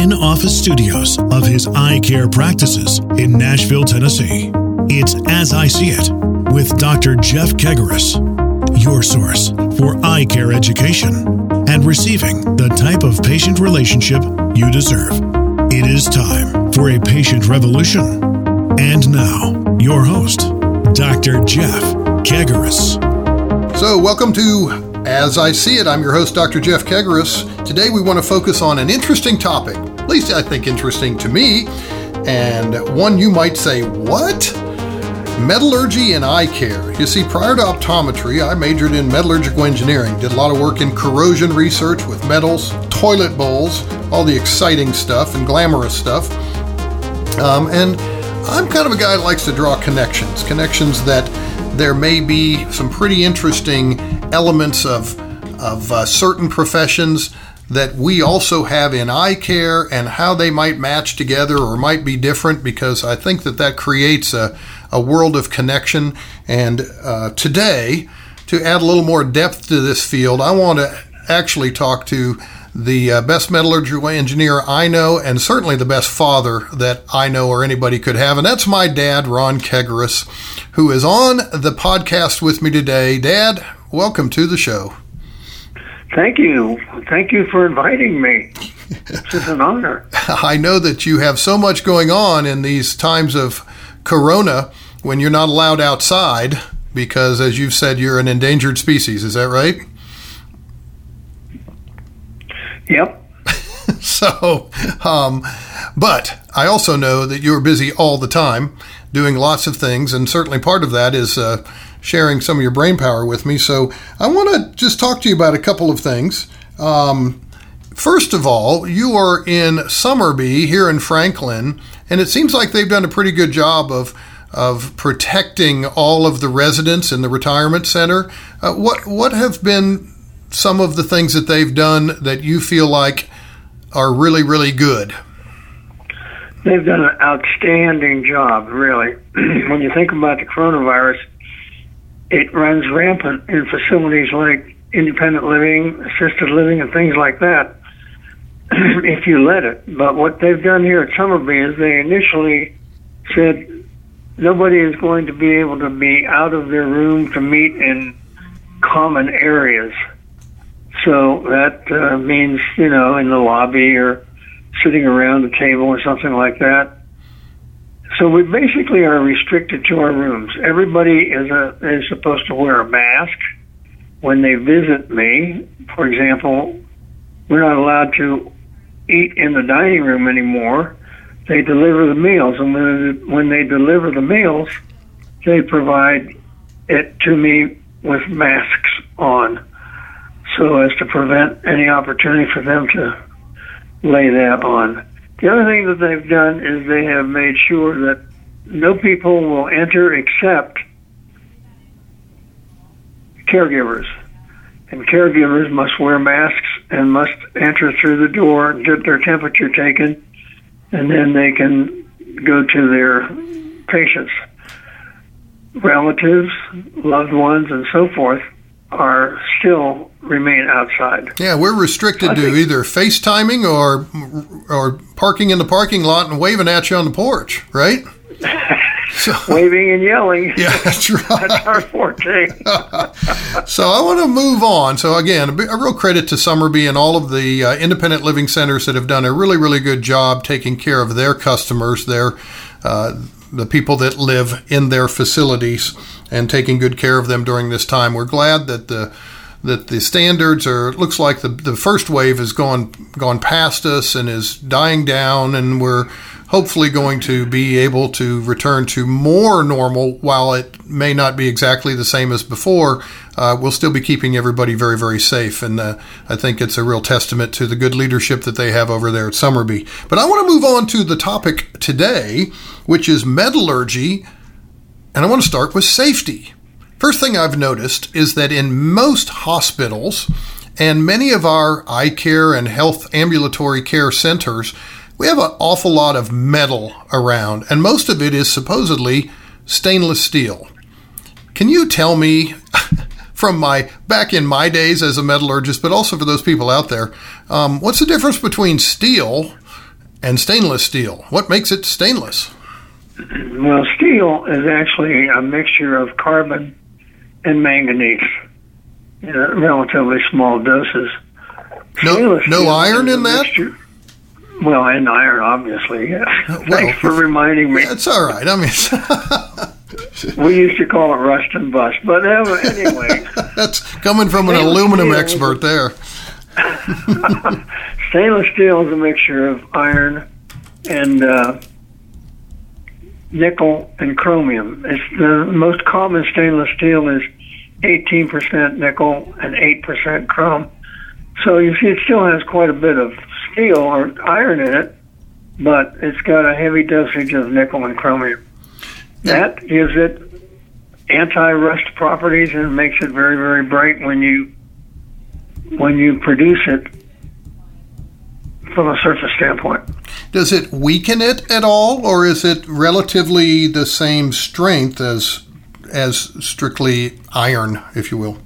in office studios of his eye care practices in Nashville, Tennessee. It's As I See It with Dr. Jeff Kegarise, your source for eye care education and receiving the type of patient relationship you deserve. It is time for a patient revolution. And now, your host, Dr. Jeff Kegarise. So, welcome to As I See It. I'm your host, Dr. Jeff Kegarise. Today, we want to focus on an interesting topic, least I think interesting to me, and one you might say, What? Metallurgy and eye care. You see, prior to optometry, I majored in metallurgical engineering, did a lot of work in corrosion research with metals, toilet bowls, all the exciting stuff and glamorous stuff. Um, and I'm kind of a guy that likes to draw connections, connections that there may be some pretty interesting elements of, of uh, certain professions that we also have in eye care and how they might match together or might be different because I think that that creates a, a world of connection. And uh, today, to add a little more depth to this field, I want to actually talk to the uh, best metallurgical engineer I know, and certainly the best father that I know or anybody could have. And that's my dad, Ron Kegarise, who is on the podcast with me today. Dad, welcome to the show. Thank you. Thank you for inviting me. It's an honor. I know that you have so much going on in these times of corona when you're not allowed outside because, as you've said, you're an endangered species. Is that right? Yep. so, um, but I also know that you're busy all the time doing lots of things, and certainly part of that is uh, sharing some of your brain power with me. So, I want to just talk to you about a couple of things. Um, first of all, you are in Somerby here in Franklin, and it seems like they've done a pretty good job of of protecting all of the residents in the retirement center. Uh, what what have been some of the things that they've done that you feel like are really, really good? They've done an outstanding job, really. when you think about the coronavirus, it runs rampant in facilities like independent living, assisted living, and things like that, if you let it. But what they've done here at Somerby is they initially said nobody is going to be able to be out of their room to meet in common areas. So that uh, means, you know, in the lobby or sitting around the table or something like that. So we basically are restricted to our rooms. Everybody is a, is supposed to wear a mask when they visit me. For example, we're not allowed to eat in the dining room anymore. They deliver the meals, and when when they deliver the meals, they provide it to me with masks on so as to prevent any opportunity for them to lay that on. The other thing that they've done is they have made sure that no people will enter except caregivers. And caregivers must wear masks and must enter through the door get their temperature taken, and then they can go to their patients. Relatives, loved ones, and so forth are still remain outside. Yeah, we're restricted to either FaceTiming or or parking in the parking lot and waving at you on the porch, right? So, waving and yelling. Yeah, that's right. that's our forte. so I want to move on. So again, a, real credit to Somerby and all of the uh, independent living centers that have done a really, really good job taking care of their customers, their uh, the people that live in their facilities, and taking good care of them during this time. We're glad that the that the standards are it looks like the the first wave has gone gone past us and is dying down, and we're hopefully going to be able to return to more normal. While it may not be exactly the same as before, uh, we'll still be keeping everybody very very safe, and uh, I think it's a real testament to the good leadership that they have over there at Somerby But I want to move on to the topic today, which is metallurgy, and I want to start with safety. First thing I've noticed is that in most hospitals and many of our eye care and health ambulatory care centers, we have an awful lot of metal around, and most of it is supposedly stainless steel. Can you tell me, from my back in my days as a metallurgist, but also for those people out there, um, what's the difference between steel and stainless steel. What makes it stainless? Well, steel is actually a mixture of carbon and manganese in relatively small doses. No, no iron in that. Mixture, well, and iron, obviously. Yeah. Well, Thanks for reminding me. It's all right. I mean, we used to call it rust and bust, but anyway. That's coming from an aluminum expert there. stainless steel is a mixture of iron and uh, nickel and chromium. It's the most common stainless steel is 18% nickel and 8% chrome. So you see, it still has quite a bit of steel or iron in it, but it's got a heavy dosage of nickel and chromium. That gives it anti-rust properties and makes it very, very bright when you when you produce it from a surface standpoint. Does it weaken it at all, or is it relatively the same strength as as strictly iron, if you will?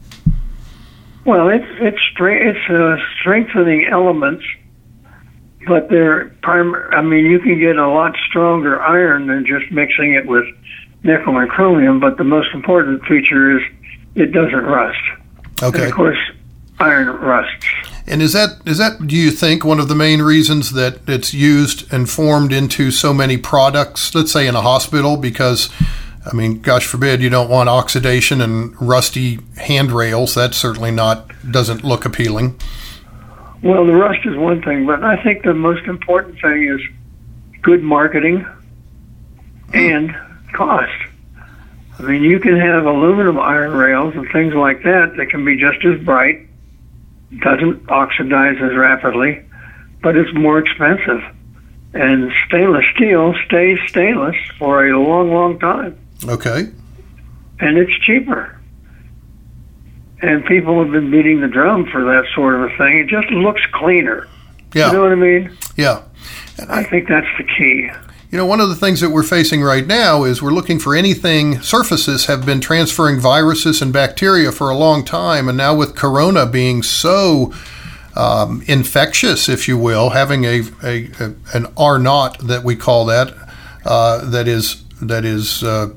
Well, it's it's it's uh, strengthening elements, but they're prim- I mean, you can get a lot stronger iron than just mixing it with nickel and chromium. But the most important feature is it doesn't rust. Okay. And of course, iron rusts. And is that is that do you think one of the main reasons that it's used and formed into so many products? Let's say in a hospital, because I mean, gosh forbid you don't want oxidation and rusty handrails. That certainly not doesn't look appealing. Well, the rust is one thing, but I think the most important thing is good marketing hmm. and cost. I mean, you can have aluminum iron rails and things like that that can be just as bright doesn't oxidize as rapidly, but it's more expensive. And stainless steel stays stainless for a long, long time. Okay. And it's cheaper. And people have been beating the drum for that sort of a thing. It just looks cleaner. Yeah. You know what I mean? Yeah. And I think that's the key. You know, one of the things that we're facing right now is we're looking for anything. Surfaces have been transferring viruses and bacteria for a long time, and now with corona being so um, infectious, if you will, having a, a, a an R naught that we call that, uh, that is that is uh,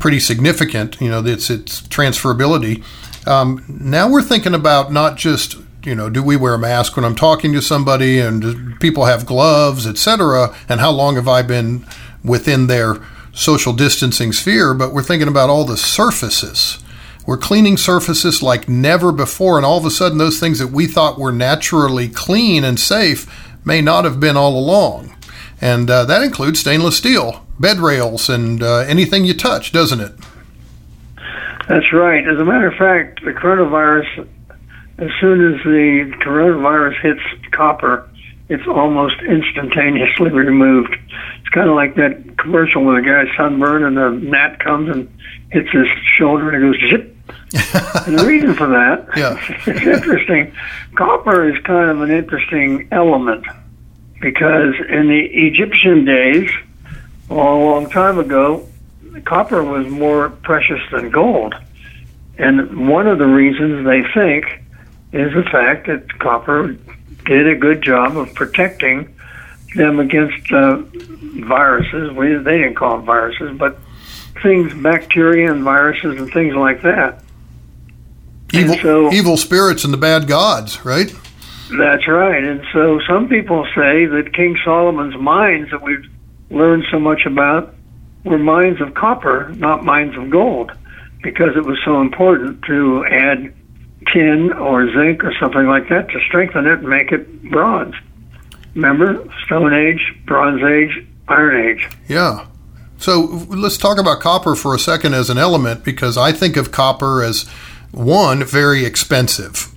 pretty significant. You know, it's its transferability. Um, now we're thinking about not just you know, do we wear a mask when I'm talking to somebody, and people have gloves, etc. And how long have I been within their social distancing sphere? But we're thinking about all the surfaces. We're cleaning surfaces like never before, and all of a sudden, those things that we thought were naturally clean and safe may not have been all along. And uh, that includes stainless steel, bed rails, and uh, anything you touch, doesn't it? That's right. As a matter of fact, the coronavirus as soon as the coronavirus hits copper, it's almost instantaneously removed. It's kind of like that commercial where the guy sunburned and the gnat comes and hits his shoulder and it goes zip. and the reason for that, yeah. it's interesting. Copper is kind of an interesting element because in the Egyptian days, a long time ago, copper was more precious than gold. And one of the reasons they think is the fact that copper did a good job of protecting them against uh, viruses. We, they didn't call them viruses, but things, bacteria and viruses and things like that. Evil, so, evil spirits and the bad gods, right? That's right. And so some people say that King Solomon's mines that we've learned so much about were mines of copper, not mines of gold, because it was so important to add tin or zinc or something like that to strengthen it and make it bronze. Remember, Stone Age, Bronze Age, Iron Age. Yeah. So let's talk about copper for a second as an element because I think of copper as one, very expensive.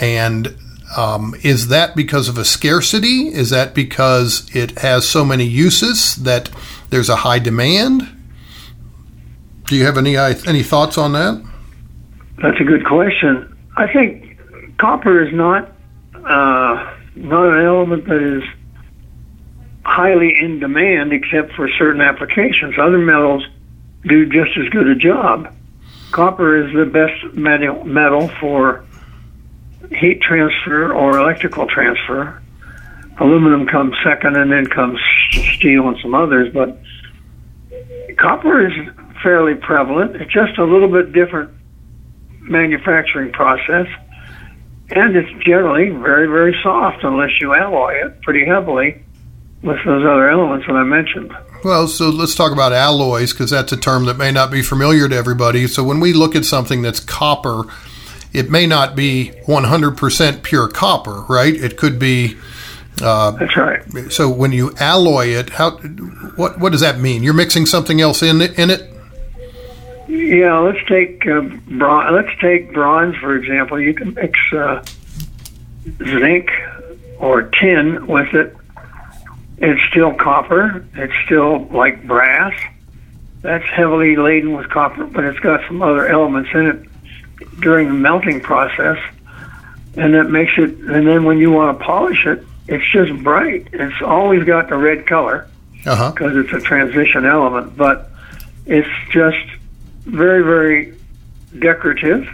And um, is that because of a scarcity? Is that because it has so many uses that there's a high demand? Do you have any any thoughts on that? That's a good question. I think copper is not uh, not an element that is highly in demand except for certain applications. Other metals do just as good a job. Copper is the best metal, metal for heat transfer or electrical transfer. Aluminum comes second, and then comes steel and some others. But copper is fairly prevalent. It's just a little bit different manufacturing process, and it's generally very, very soft unless you alloy it pretty heavily with those other elements that I mentioned. Well, so let's talk about alloys because that's a term that may not be familiar to everybody. So when we look at something that's copper, it may not be 100% pure copper, right? It could be. Uh, that's right. So when you alloy it, how what what does that mean? You're mixing something else in in it? Yeah, let's take uh, bron- let's take bronze for example. You can mix uh, zinc or tin with it. It's still copper. It's still like brass. That's heavily laden with copper, but it's got some other elements in it during the melting process, and that makes it. And then when you want to polish it, it's just bright. It's always got the red color because uh-huh. it's a transition element, but it's just very, very decorative,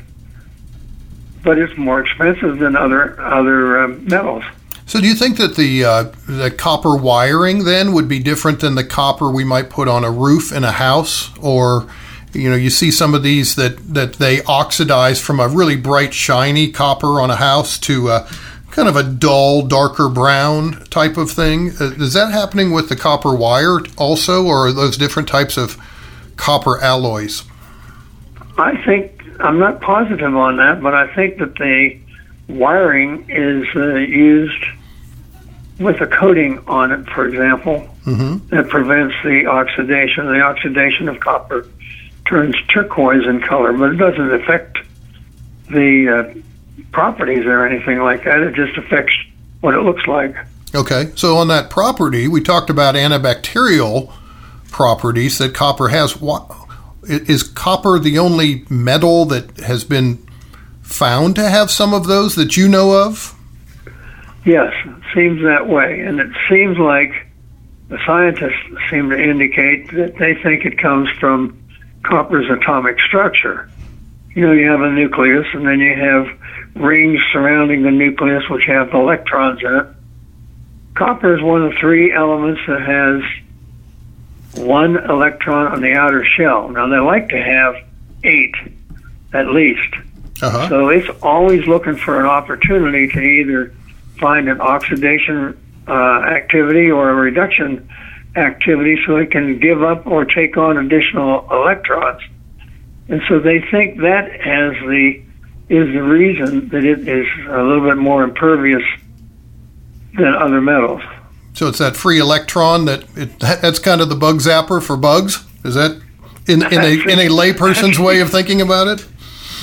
but it's more expensive than other other uh, metals. So, do you think that the uh, the copper wiring then would be different than the copper we might put on a roof in a house, or you know, you see some of these that that they oxidize from a really bright, shiny copper on a house to a, kind of a dull, darker brown type of thing. Uh, is that happening with the copper wire also, or are those different types of copper alloys? I think I'm not positive on that, but I think that the wiring is uh, used with a coating on it, for example, mm-hmm. that prevents the oxidation. The oxidation of copper turns turquoise in color, but it doesn't affect the uh, properties or anything like that. It just affects what it looks like. Okay, so on that property, we talked about antibacterial properties that copper has. What, is copper the only metal that has been found to have some of those that you know of? Yes, it seems that way. And it seems like the scientists seem to indicate that they think it comes from copper's atomic structure. You know, you have a nucleus and then you have rings surrounding the nucleus which have electrons in it. Copper is one of three elements that has one electron on the outer shell. Now, they like to have eight at least. Uh-huh. So it's always looking for an opportunity to either find an oxidation uh, activity or a reduction activity so it can give up or take on additional electrons. And so they think that as the is the reason that it is a little bit more impervious than other metals. So it's that free electron that it, that's kind of the bug zapper for bugs. Is that in, in a in a layperson's way of thinking about it?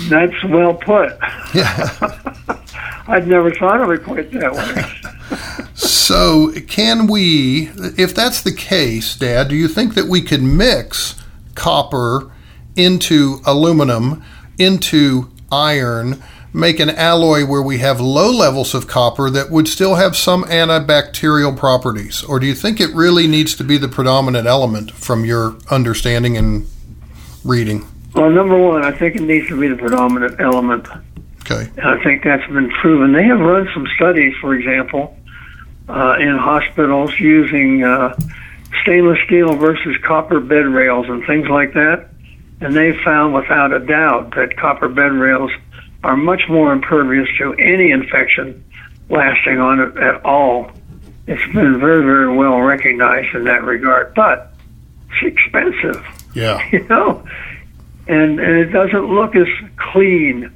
That's well put. Yeah. I'd never thought of it quite that way. so, can we, if that's the case, Dad, do you think that we could mix copper into aluminum, into iron, make an alloy where we have low levels of copper that would still have some antibacterial properties? Or do you think it really needs to be the predominant element from your understanding and reading? Well, number one, I think it needs to be the predominant element. Okay. I think that's been proven. They have run some studies, for example, uh, in hospitals using uh, stainless steel versus copper bed rails and things like that. And they found without a doubt that copper bed rails are much more impervious to any infection lasting on it at all. It's been very, very well recognized in that regard, but it's expensive. Yeah. You know, and, and it doesn't look as clean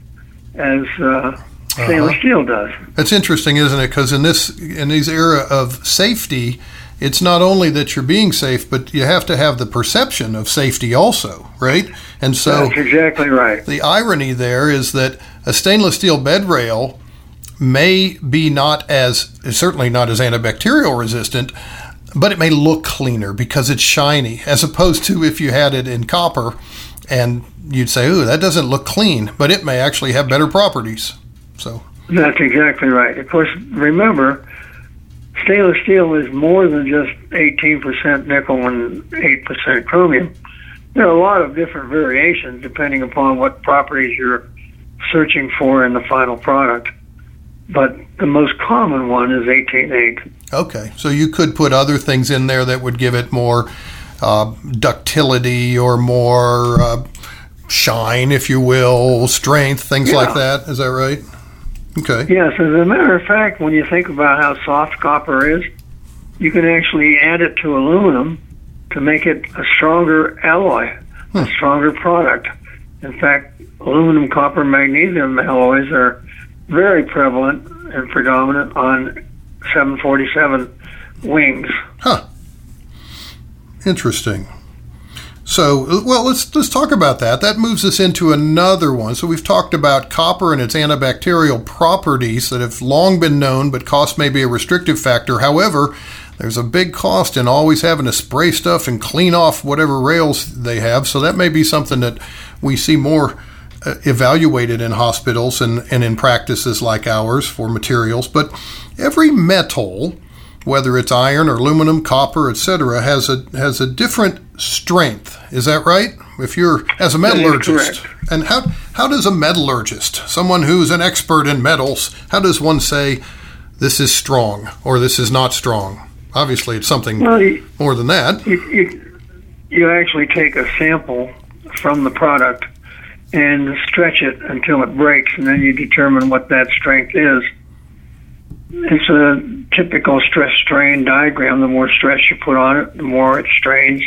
as uh, stainless uh-huh. steel does. That's interesting, isn't it? Because in this in this era of safety, it's not only that you're being safe, but you have to have the perception of safety also, right? And so that's exactly right. The irony there is that a stainless steel bed rail may be not as certainly not as antibacterial resistant, but it may look cleaner because it's shiny, as opposed to if you had it in copper and you'd say, "Ooh, that doesn't look clean," but it may actually have better properties. So that's exactly right. Of course, remember, stainless steel is more than just 18% nickel and 8% chromium. There are a lot of different variations depending upon what properties you're searching for in the final product. but the most common one is 18.8. Okay, so you could put other things in there that would give it more uh, ductility or more uh, shine, if you will, strength, things Yeah. like that. Is that right? Okay. Yes, as a matter of fact, when you think about how soft copper is, you can actually add it to aluminum to make it a stronger alloy, a hmm. stronger product. In fact, aluminum, copper, magnesium alloys are very prevalent and predominant on 747 wings. Huh. Interesting. So, well, let's let's talk about that. That moves us into another one. So we've talked about copper and its antibacterial properties that have long been known, but cost may be a restrictive factor. However, there's a big cost in always having to spray stuff and clean off whatever rails they have. So that may be something that we see more uh, evaluated in hospitals and, and in practices like ours for materials. But every metal whether it's iron or aluminum, copper, etc., has a has a different strength. Is that right? If you're as a metallurgist, and how how does a metallurgist, someone who's an expert in metals, how does one say this is strong or this is not strong? Obviously, it's something Well, you, more than that. you, you, you actually take a sample from the product and stretch it until it breaks, and then you determine what that strength is. It's a typical stress strain diagram. The more stress you put on it, the more it strains.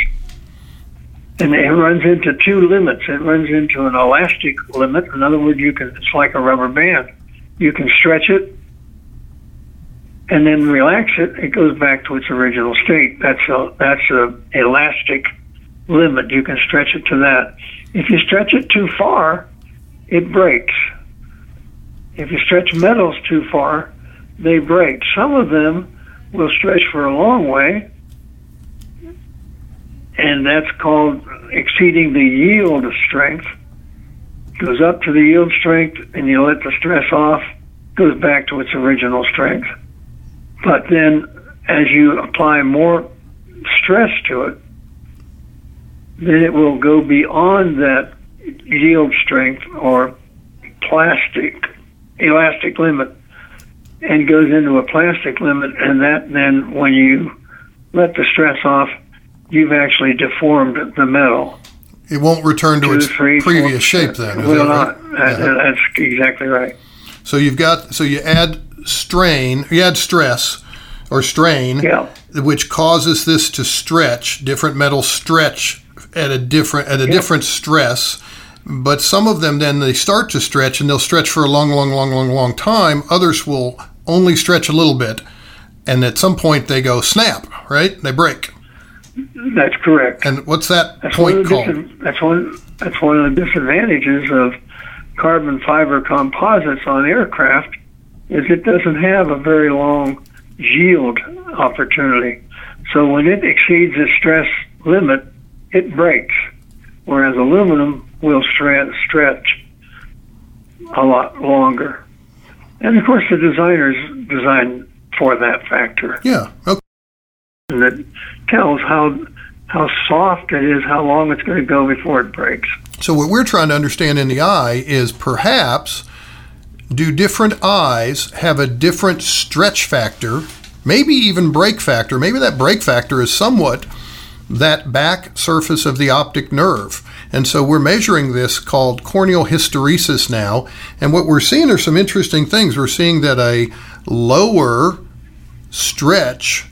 And it runs into two limits. It runs into an elastic limit. In other words, you can it's like a rubber band. You can stretch it and then relax it, it goes back to its original state. That's a that's a elastic limit. You can stretch it to that. If you stretch it too far, it breaks. If you stretch metals too far, they break. Some of them will stretch for a long way, and that's called exceeding the yield strength. Goes up to the yield strength, and you let the stress off, goes back to its original strength. But then, as you apply more stress to it, then it will go beyond that yield strength or plastic, elastic limit, and goes into a plastic limit. And that then, when you let the stress off, you've actually deformed the metal. It won't return to Two, its three, four- previous shape. Then is will that not. That- Yeah. That's exactly right. So you've got so you add strain, you add stress or strain, Yeah. which causes this to stretch. Different metals stretch at a different at a different stress. But some of them then they start to stretch and they'll stretch for a long, long, long, long, long time. Others will only stretch a little bit, and at some point they go snap. Right? They break. That's correct. And what's that That's point called? dis- that's one. That's one of the disadvantages of carbon fiber composites on aircraft is it doesn't have a very long yield opportunity. So when it exceeds the stress limit, it breaks. Whereas aluminum will stretch a lot longer. And of course, the designers design for that factor Yeah. Okay. and that tells how how soft it is, how long it's going to go before it breaks. So what we're trying to understand in the eye is perhaps do different eyes have a different stretch factor, maybe even break factor. Maybe that break factor is somewhat that back surface of the optic nerve. And so we're measuring this called corneal hysteresis now. And what we're seeing are some interesting things. We're seeing that a lower stretch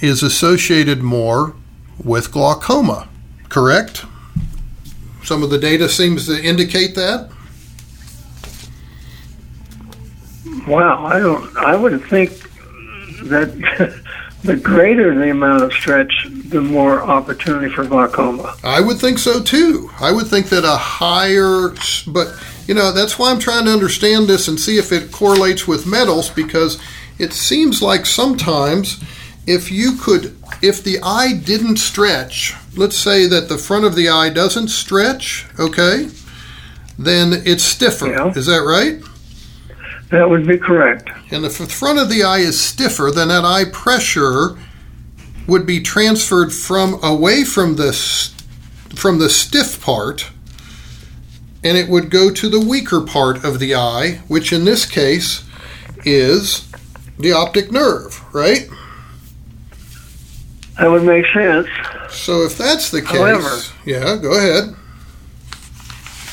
is associated more with glaucoma, correct? Some of the data seems to indicate that. Wow, I don't. I wouldn't think that the greater the amount of stretch, the more opportunity for glaucoma. I would think so too. I would think that a higher, but you know, that's why I'm trying to understand this and see if it correlates with metals because it seems like sometimes if you could, if the eye didn't stretch, let's say that the front of the eye doesn't stretch, okay, then it's stiffer. Yeah. Is that right? That would be correct. And if the front of the eye is stiffer, then that eye pressure would be transferred from away from the from the stiff part, and it would go to the weaker part of the eye, which in this case is the optic nerve, right? That would make sense. So if that's the case, However- yeah, go ahead.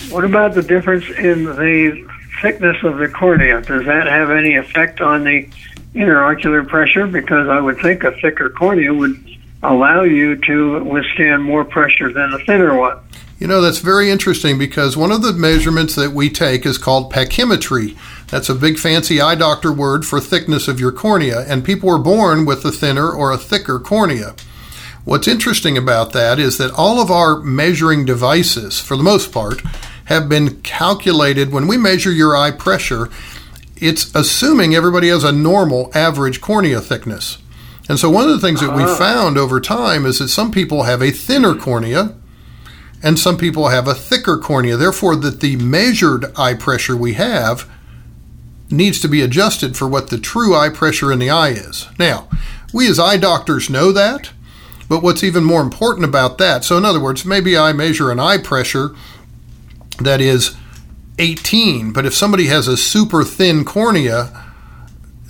What about the difference in the thickness of the cornea? Does that have any effect on the intraocular pressure? Because I would think a thicker cornea would allow you to withstand more pressure than a thinner one. You know, that's very interesting because one of the measurements that we take is called pachymetry. That's a big fancy eye doctor word for thickness of your cornea, and people are born with a thinner or a thicker cornea. What's interesting about that is that all of our measuring devices, for the most part, have been calculated when we measure your eye pressure. It's assuming everybody has a normal average cornea thickness. And so, one of the things that we uh-huh. found over time is that some people have a thinner cornea and some people have a thicker cornea. Therefore, that the measured eye pressure we have needs to be adjusted for what the true eye pressure in the eye is. Now, we as eye doctors know that, but what's even more important about that, so in other words, maybe I measure an eye pressure that is 18, but if somebody has a super thin cornea,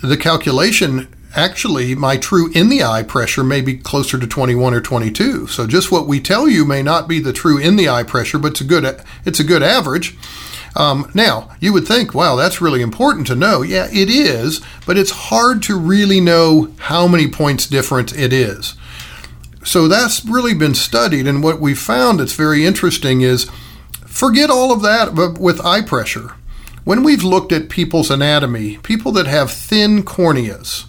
the calculation actually my true in the eye pressure may be closer to 21 or 22 so just what we tell you may not be the true in the eye pressure but it's a good it's a good average. Um, now you would think wow that's really important to know. Yeah it is but it's hard to really know how many points different it is. So that's really been studied and what we found that's very interesting is forget all of that but with eye pressure when we've looked at people's anatomy people that have thin corneas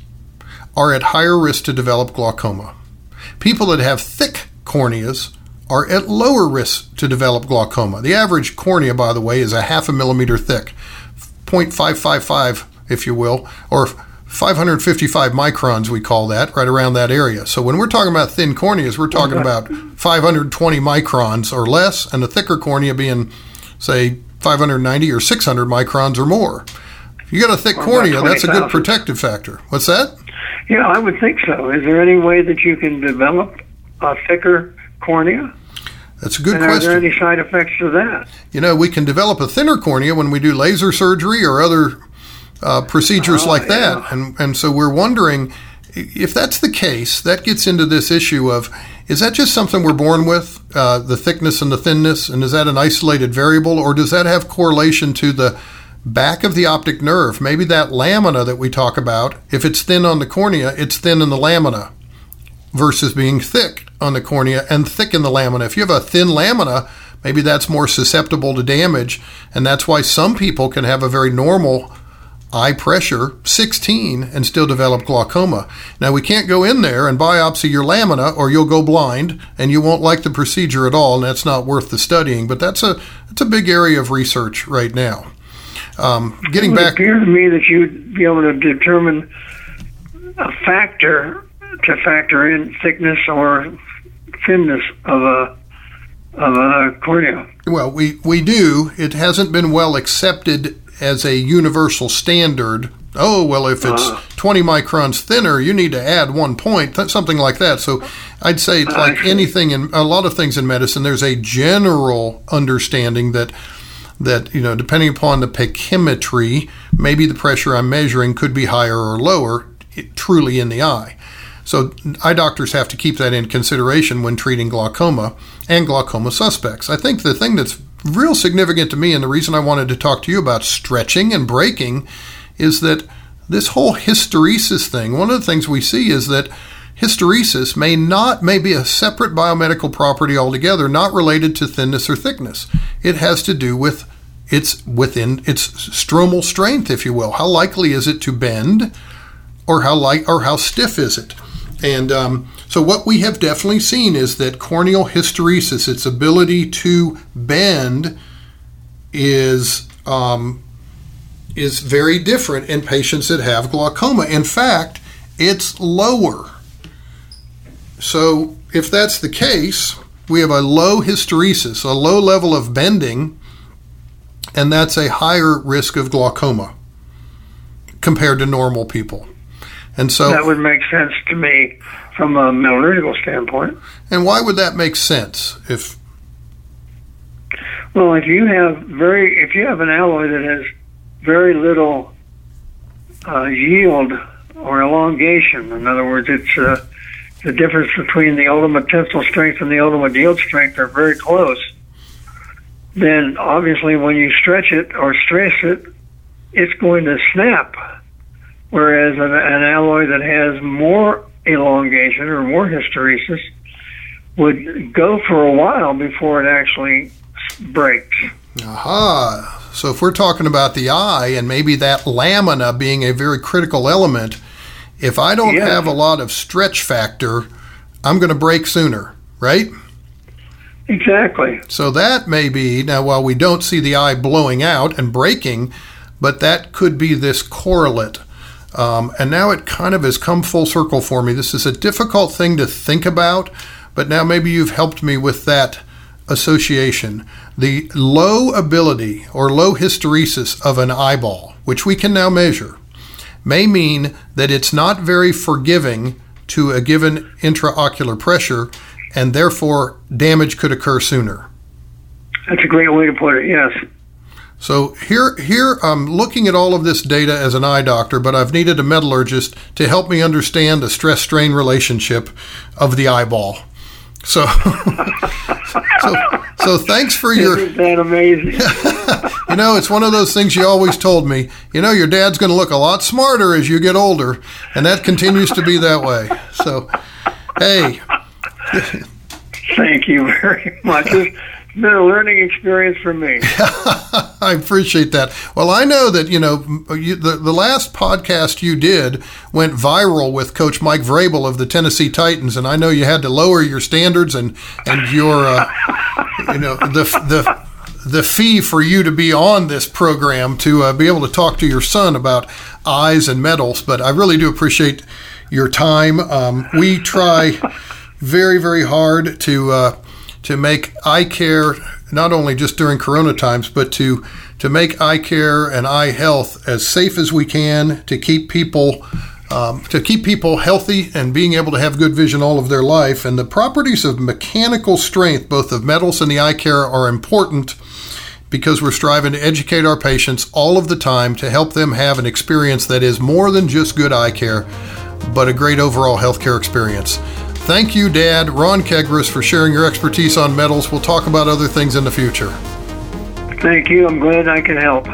are at higher risk to develop glaucoma. People that have thick corneas are at lower risk to develop glaucoma. The average cornea, by the way, is a half a millimeter thick, 0.555, if you will, or 555 microns, we call that, right around that area. So when we're talking about thin corneas, we're talking about 520 microns or less, and a thicker cornea being, say, 590 or 600 microns or more. If you got a thick cornea, that's a good 20,000. protective factor. What's that? Yeah, I would think so. Is there any way that you can develop a thicker cornea? That's a good and question. are there any side effects to that? You know, we can develop a thinner cornea when we do laser surgery or other uh, procedures Oh, like that. And, and so we're wondering if that's the case, that gets into this issue of is that just something we're born with, uh, the thickness and the thinness, and is that an isolated variable, or does that have correlation to the back of the optic nerve? Maybe that lamina that we talk about, if it's thin on the cornea, it's thin in the lamina versus being thick on the cornea and thick in the lamina. If you have a thin lamina, maybe that's more susceptible to damage, and that's why some people can have a very normal eye pressure 16 and still develop glaucoma. Now we can't go in there and biopsy your lamina or you'll go blind and you won't like the procedure at all and that's not worth the studying, but that's a that's a big area of research right now. Um, getting It would back appear to me that you'd be able to determine a factor to factor in thickness or thinness of a of a cornea. Well, we, we do. It hasn't been well accepted as a universal standard. Oh, well, if it's Ah. 20 microns thinner, you need to add one point, th- something like that. So I'd say it's like anything in a lot of things in medicine, there's a general understanding that that you know depending upon the pachymetry maybe the pressure i'm measuring could be higher or lower it, truly in the eye so eye doctors have to keep that in consideration when treating glaucoma and glaucoma suspects i think the thing that's real significant to me and the reason i wanted to talk to you about stretching and breaking is that this whole hysteresis thing one of the things we see is that Hysteresis may not may be a separate biomedical property altogether, not related to thinness or thickness. It has to do with its within its stromal strength, if you will. How likely is it to bend, or how light or how stiff is it? And um, so, what we have definitely seen is that corneal hysteresis, its ability to bend, is um, is very different in patients that have glaucoma. In fact, it's lower. So, if that's the case, we have a low hysteresis, a low level of bending, and that's a higher risk of glaucoma compared to normal people. And so, That would make sense to me from a metallurgical standpoint. and why would that make sense? If Well, if you have very, if you have an alloy that has very little uh, yield or elongation. In other words, it's uh, the difference between the ultimate tensile strength and the ultimate yield strength are very close. Then obviously, when you stretch it or stress it, it's going to snap. Whereas an, an alloy that has more elongation or more hysteresis would go for a while before it actually breaks. Aha. So if we're talking about the eye and maybe that lamina being a very critical element, if I don't Yeah. have a lot of stretch factor, I'm going to break sooner, right? Exactly. So that may be now while we don't see the eye blowing out and breaking, but that could be this correlate. Um, and now it kind of has come full circle for me. This is a difficult thing to think about, but now maybe you've helped me with that association. The low ability or low hysteresis of an eyeball, which we can now measure, may mean that it's not very forgiving to a given intraocular pressure, and therefore damage could occur sooner. That's a great way to put it. Yes. So here, here I'm looking at all of this data as an eye doctor, but I've needed a metallurgist to help me understand the stress-strain relationship of the eyeball. So, so, so thanks for your. Isn't that amazing? You know, it's one of those things you always told me. You know, your dad's going to look a lot smarter as you get older, and that continues to be that way. So, hey, Thank you very much. Been a learning experience for me. I appreciate that. Well, I know that you know you, the the last podcast you did went viral with Coach Mike Vrabel of the Tennessee Titans, and I know you had to lower your standards and and your uh, you know the the the fee for you to be on this program to uh, be able to talk to your son about eyes and metals. But I really do appreciate your time. Um, we try very very hard to uh, to make eye care not only just during corona times but to to make eye care and eye health as safe as we can to keep people um, to keep people healthy and being able to have good vision all of their life and the properties of mechanical strength both of metals and the eye care are important because we're striving to educate our patients all of the time to help them have an experience that is more than just good eye care, but a great overall healthcare experience. Thank you, Dad, Ron Kegarise, for sharing your expertise on metals. We'll talk about other things in the future. Thank you. I'm glad I can help.